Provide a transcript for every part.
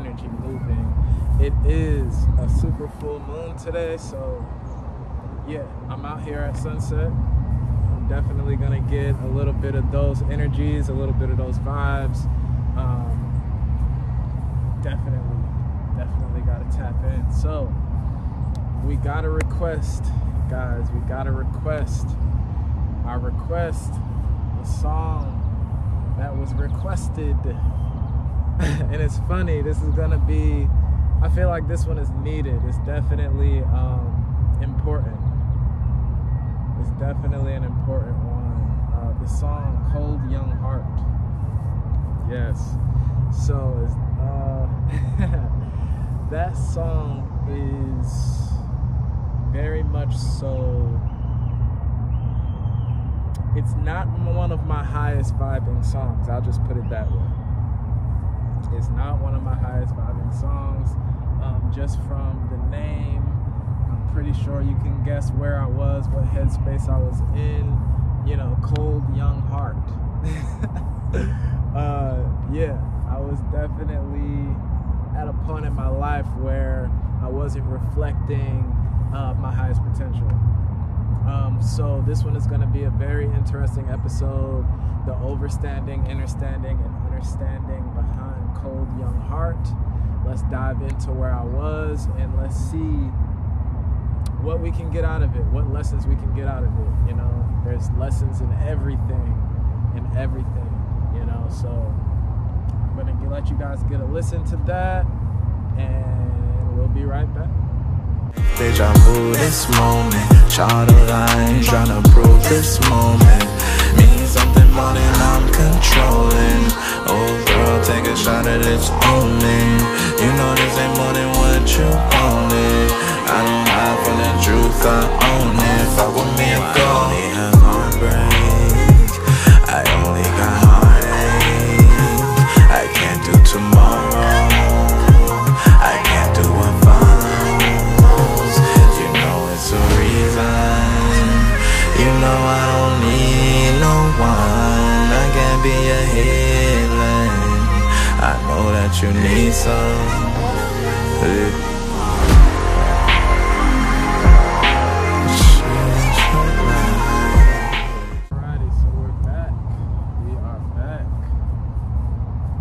energy moving. It is a super full moon today, so yeah, I'm out here at sunset. I'm definitely gonna get a little bit of those energies, a little bit of those vibes. Um, definitely, definitely gotta tap in. So we got a request, guys. We got a request. Our request, the song that was requested. and it's funny, this is gonna be, I feel like this one is needed. It's definitely um, important. It's definitely an important one. Uh, the song Cold Young Heart. Yes. So, uh, that song is very much so it's not one of my highest vibing songs. I'll just put it that way. It's not one of my highest vibing songs. Um, just from the name, I'm pretty sure you can guess where I was, what headspace I was in. You know, cold young heart. uh, yeah, I was definitely at a point in my life where I wasn't reflecting uh, my highest potential. Um, so this one is going to be a very interesting episode. The overstanding, innerstanding, and understanding behind Cold Young Heart. Let's dive into where I was and let's see what we can get out of it. What lessons we can get out of it. You know, there's lessons in everything, in everything. You know, so I'm gonna let you guys get a listen to that, and we'll be right back. Deja vu this moment Chart of lines trying to prove this moment I'm controlling. Oh girl, take a shot at its only You know this ain't more than what you wanted. I don't hide from the truth, I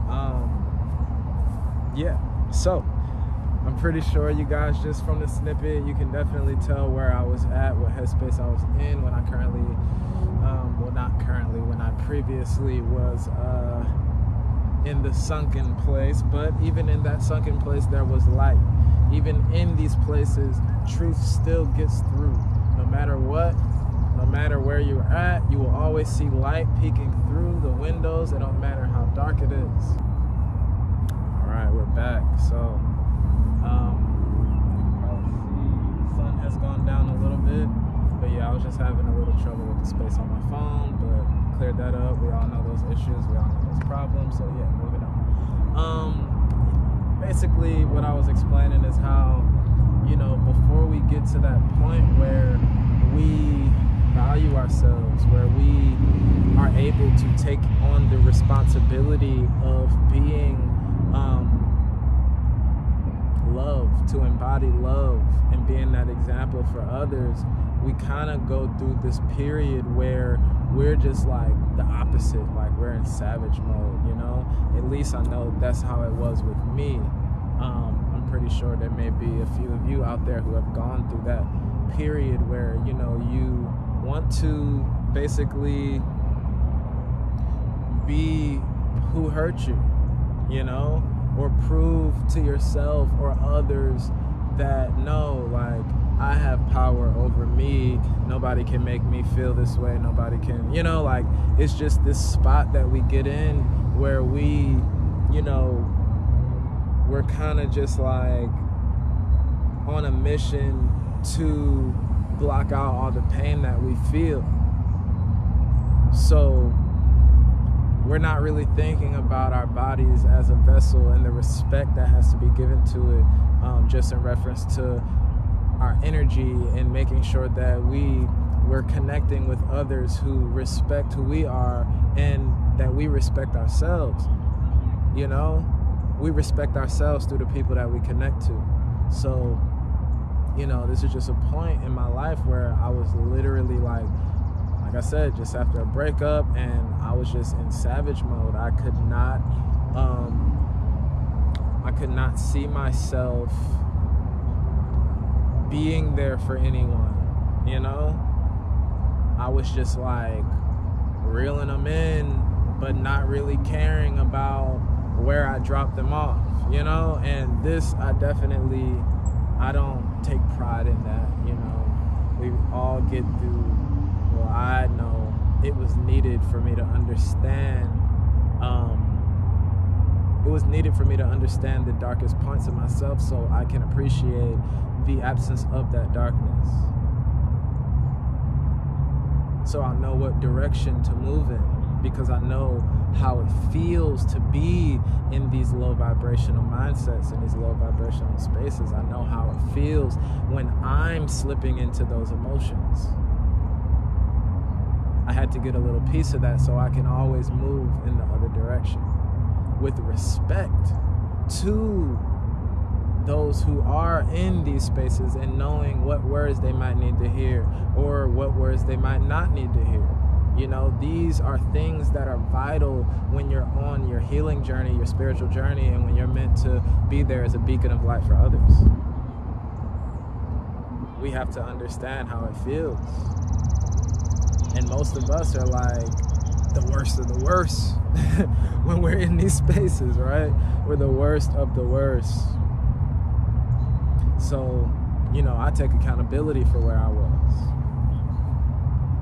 Um, yeah. So, I'm pretty sure you guys just from the snippet, you can definitely tell where I was at, what headspace I was in when I currently, um, well, not currently, when I previously was uh, in the sunken place. But even in that sunken place, there was light. Even in these places, truth still gets through. No matter what, no matter where you're at, you will always see light peeking through the windows. It don't matter how dark it is. All right, we're back. So, um, see the sun has gone down a little bit. But yeah, I was just having a little trouble with the space on my phone, but cleared that up. We all know those issues. We all know those problems. So yeah, moving on. Um, basically, what I was explaining is how, you know, before we get to that point where we value ourselves, where we are able to take on the responsibility of being um, love, to embody love and being that example for others, we kind of go through this period where we're just like the opposite, like we're in savage mode, you know? At least I know that's how it was with me. Um, I'm pretty sure there may be a few of you out there who have gone through that period where, you know, you want to basically be who hurt you, you know, or prove to yourself or others that no, like I have power over me. Nobody can make me feel this way. Nobody can, you know, like it's just this spot that we get in where we, you know, we're kind of just like on a mission to block out all the pain that we feel. So we're not really thinking about our bodies as a vessel and the respect that has to be given to it, um, just in reference to our energy and making sure that we we're connecting with others who respect who we are and that we respect ourselves. You know, we respect ourselves through the people that we connect to. So, you know, this is just a point in my life where I was literally like, like I said, just after a breakup, and I was just in savage mode. I could not, um, I could not see myself being there for anyone. You know, I was just like reeling them in, but not really caring about where I dropped them off. You know, and this I definitely, I don't take pride in that. You know, we all get through well, I know it was needed for me to understand. Um, it was needed for me to understand the darkest points of myself so I can appreciate the absence of that darkness. So I know what direction to move in because I know how it feels to be in these low vibrational mindsets and these low vibrational spaces. I know how it feels when I'm slipping into those emotions. I had to get a little piece of that so I can always move in the other direction with respect to those who are in these spaces and knowing what words they might need to hear or what words they might not need to hear. You know, these are things that are vital when you're on your healing journey, your spiritual journey, and when you're meant to be there as a beacon of light for others. We have to understand how it feels. And most of us are like the worst of the worst when we're in these spaces, right? We're the worst of the worst. So, you know, I take accountability for where I was.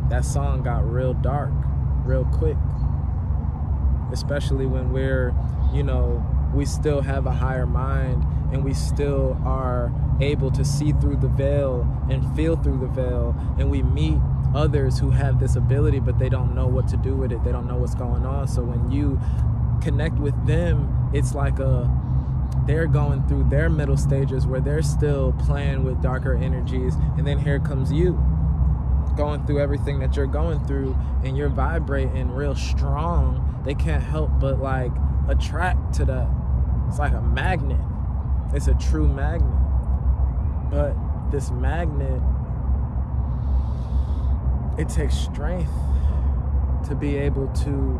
That song got real dark, real quick. Especially when we're, you know, we still have a higher mind and we still are able to see through the veil and feel through the veil and we meet others who have this ability but they don't know what to do with it they don't know what's going on so when you connect with them it's like a they're going through their middle stages where they're still playing with darker energies and then here comes you going through everything that you're going through and you're vibrating real strong. They can't help but like attract to that. It's like a magnet. It's a true magnet. But this magnet it takes strength to be able to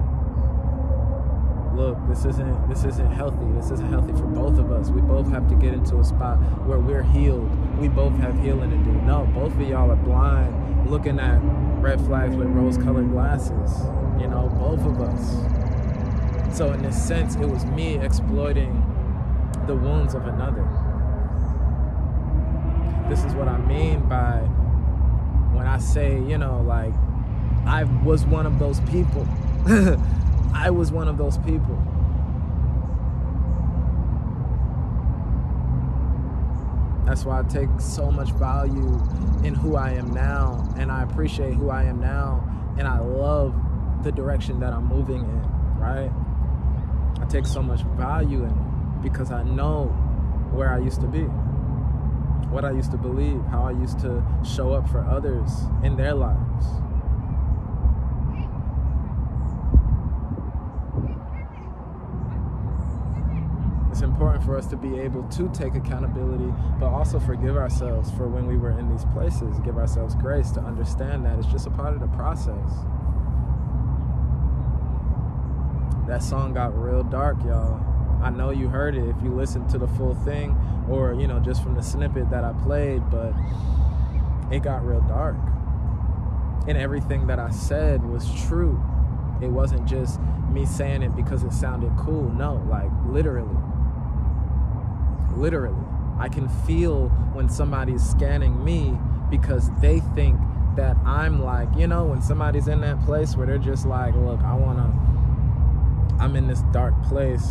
look this isn't this isn't healthy. This isn't healthy for both of us. We both have to get into a spot where we're healed. We both have healing to do. No both of y'all are blind looking at red flags with rose colored glasses you know both of us. So in this sense it was me exploiting the wounds of another. This is what i mean by when I say, you know, like, I was one of those people. I was one of those people. That's why I take so much value in who I am now, and I appreciate who I am now, and I love the direction that I'm moving in, right? I take so much value in it because I know where I used to be what I used to believe, how I used to show up for others in their lives. It's important for us to be able to take accountability, but also forgive ourselves for when we were in these places, give ourselves grace to understand that it's just a part of the process. That song got real dark, y'all. I know you heard it if you listened to the full thing or, you know, just from the snippet that I played, but it got real dark. And everything that I said was true. It wasn't just me saying it because it sounded cool. No, like literally literally. I can feel when somebody's scanning me because they think that I'm like, you know, when somebody's in that place where they're just like, look, I want to, I'm in this dark place.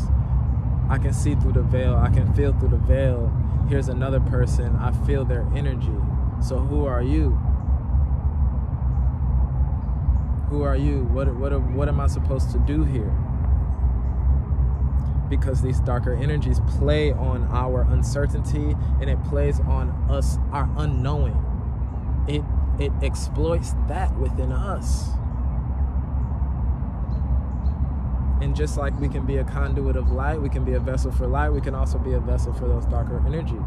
I can see through the veil. I can feel through the veil. Here's another person. I feel their energy. So who are you? Who are you? What, what, what am I supposed to do here? Because these darker energies play on our uncertainty and it plays on us our unknowing. It it exploits that within us. And just like we can be a conduit of light, we can be a vessel for light, we can also be a vessel for those darker energies.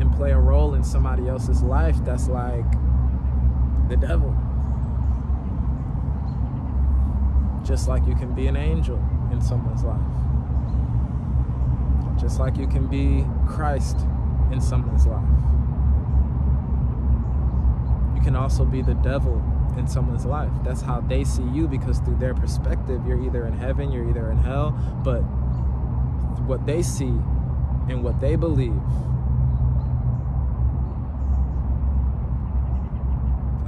And play a role in somebody else's life that's like the devil. Just like you can be an angel in someone's life. Just like you can be Christ in someone's life You can also be the devil in someone's life. That's how they see you because through their perspective, you're either in heaven, you're either in hell, but what they see and what they believe.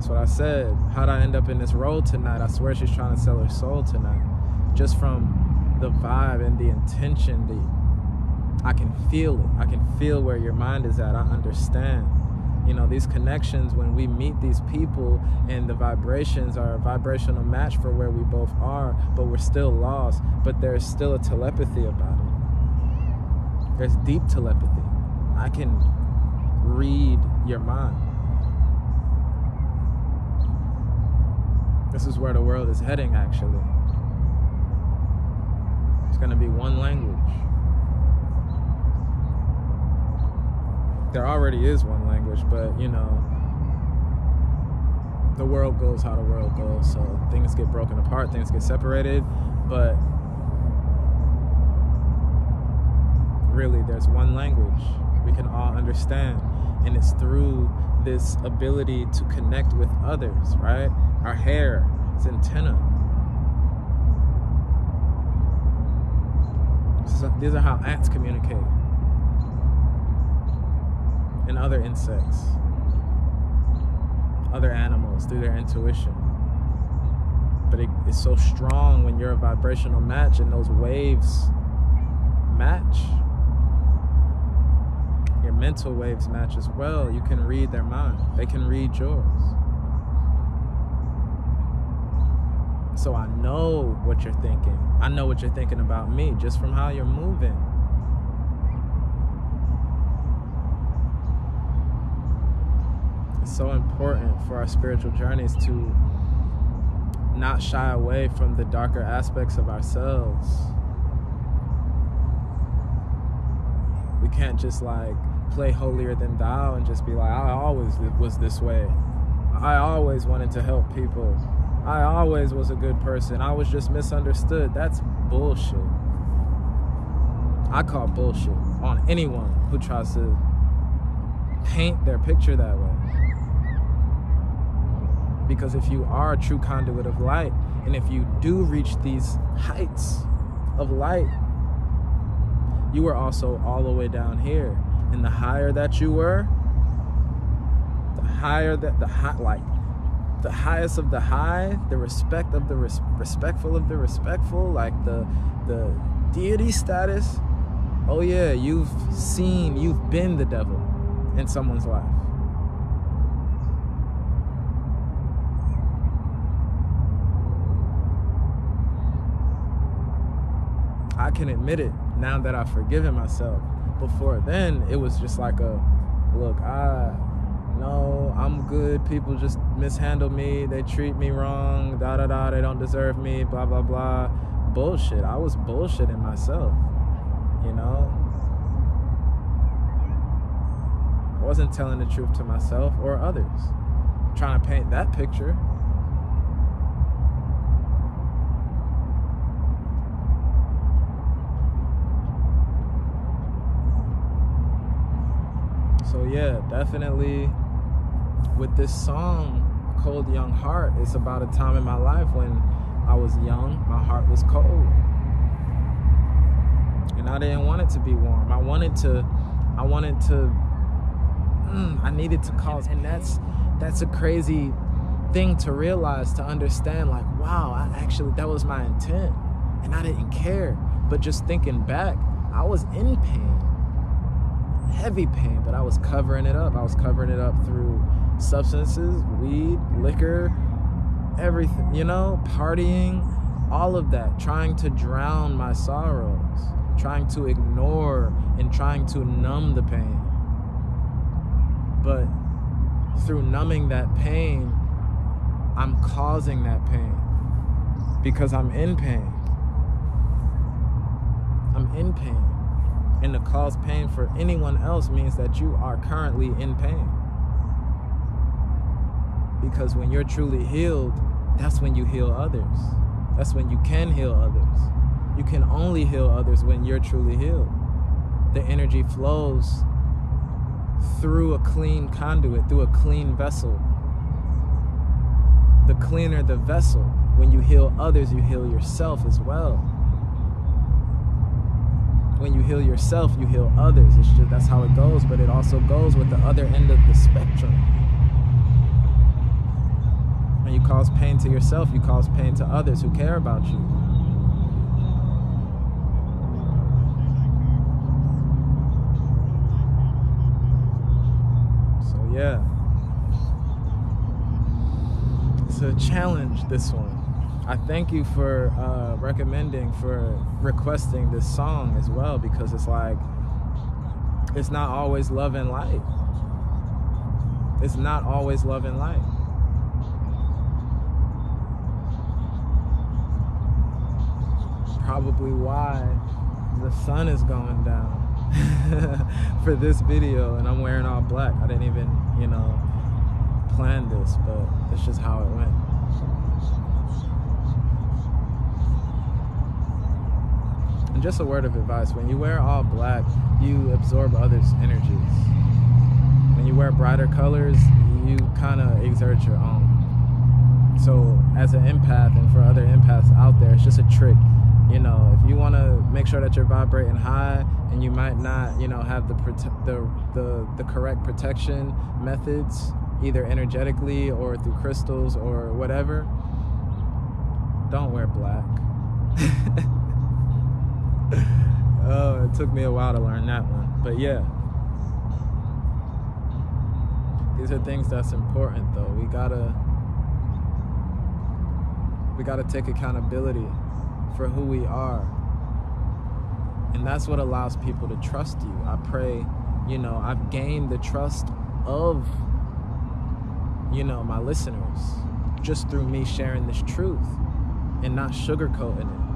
What I said. How'd I end up in this role tonight? I swear she's trying to sell her soul tonight. Just from the vibe and the intention, the I can feel it. I can feel where your mind is at. I understand you know these connections when we meet these people and the vibrations are a vibrational match for where we both are but we're still lost but there's still a telepathy about it there's deep telepathy i can read your mind this is where the world is heading actually it's going to be one language there already is one language, but you know, the world goes how the world goes. So things get broken apart, things get separated, but really there's one language we can all understand. And it's through this ability to connect with others, right? Our hair, it's antenna. These are how ants communicate and other insects, other animals through their intuition. But it, it's so strong when you're a vibrational match and those waves match. Your mental waves match as well. You can read their mind, they can read yours. So I know what you're thinking. I know what you're thinking about me just from how you're moving. It's so important for our spiritual journeys to not shy away from the darker aspects of ourselves. We can't just like play holier than thou and just be like, I always was this way. I always wanted to help people. I always was a good person. I was just misunderstood. That's bullshit. I call bullshit on anyone who tries to paint their picture that way. Because if you are a true conduit of light, and if you do reach these heights of light, you were also all the way down here. And the higher that you were, the higher that the high, like the highest of the high, the respect of the res- respectful of the respectful, like the the deity status. Oh yeah, you've seen, you've been the devil in someone's life. I can admit it now that I've forgiven myself. Before then, it was just like a look, I no, I'm good. People just mishandle me. They treat me wrong. Da da da. They don't deserve me. Blah blah blah. Bullshit. I was bullshitting myself. You know. I wasn't telling the truth to myself or others. trying to paint that picture. So yeah, definitely with this song, Cold Young Heart, it's about a time in my life when I was young, my heart was cold. And I didn't want it to be warm. I wanted to I wanted to mm, I needed to cause and that's that's a crazy thing to realize to understand like wow, I actually that was my intent and I didn't care. But just thinking back, I was in pain heavy pain, but I was covering it up. I was covering it up through substances, weed, liquor, everything, you know, partying, all of that, trying to drown my sorrows, trying to ignore and trying to numb the pain. But through numbing that pain, I'm causing that pain because I'm in pain. I'm in pain. And to cause pain for anyone else means that you are currently in pain. Because when you're truly healed, that's when you heal others. That's when you can heal others. You can only heal others when you're truly healed. The energy flows through a clean conduit, through a clean vessel. The cleaner the vessel, when you heal others, you heal yourself as well. When you heal yourself, you heal others. It's just that's how it goes, but it also goes with the other end of the spectrum. Cause pain to yourself, you cause pain to others who care about you. So, yeah. It's a challenge, this one. I thank you for uh, recommending, for requesting this song as well, because it's like, it's not always love and light. It's not always love and light. Probably why the sun is going down for this video and I'm wearing all black. I didn't even, you know, plan this, but it's just how it went. And just a word of advice, when you wear all black, you absorb others' energies. When you wear brighter colors, you kind of exert your own. So as an empath and for other empaths out there, it's just a trick you know if you want to make sure that you're vibrating high and you might not you know have the the the, the correct protection methods either energetically or through crystals or whatever don't wear black. Oh it took me a while to learn that one but yeah. These are things that's important though. We gotta we gotta take accountability for who we are. And that's what allows people to trust you. I pray, you know, I've gained the trust of, you know, my listeners just through me sharing this truth and not sugarcoating it.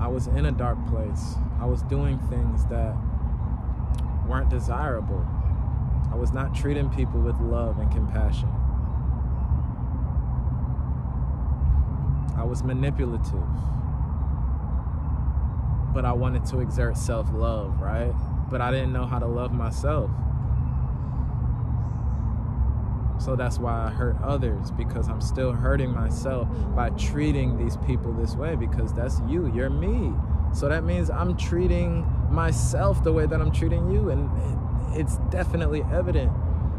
I was in a dark place. I was doing things that weren't desirable. I was not treating people with love and compassion. I was manipulative. But I wanted to exert self love, right? But I didn't know how to love myself. So that's why I hurt others because I'm still hurting myself by treating these people this way because that's you, you're me. So that means I'm treating myself the way that I'm treating you. And it's definitely evident.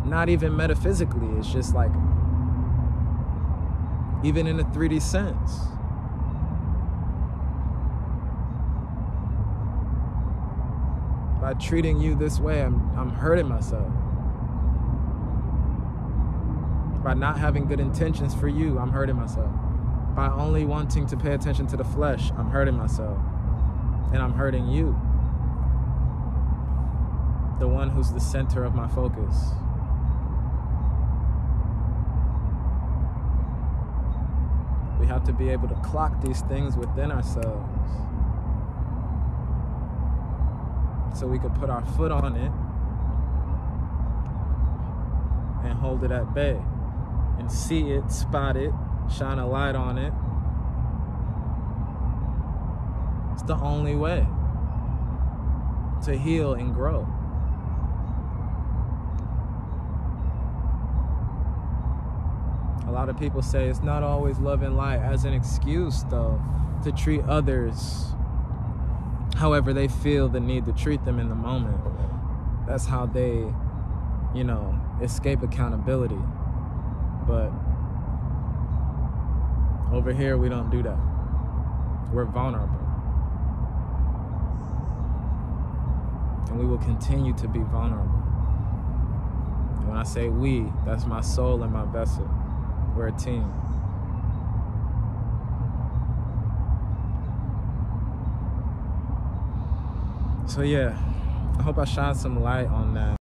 Not even metaphysically, it's just like, even in a 3D sense. By treating you this way, I'm, I'm hurting myself. By not having good intentions for you, I'm hurting myself. By only wanting to pay attention to the flesh, I'm hurting myself. And I'm hurting you the one who's the center of my focus. We have to be able to clock these things within ourselves so we could put our foot on it and hold it at bay and see it, spot it, shine a light on it. It's the only way to heal and grow. A lot of people say it's not always love and light as an excuse, though, to treat others however they feel the need to treat them in the moment. That's how they, you know, escape accountability. But over here, we don't do that. We're vulnerable. And we will continue to be vulnerable. When I say we, that's my soul and my vessel. We're a team. So, yeah, I hope I shine some light on that.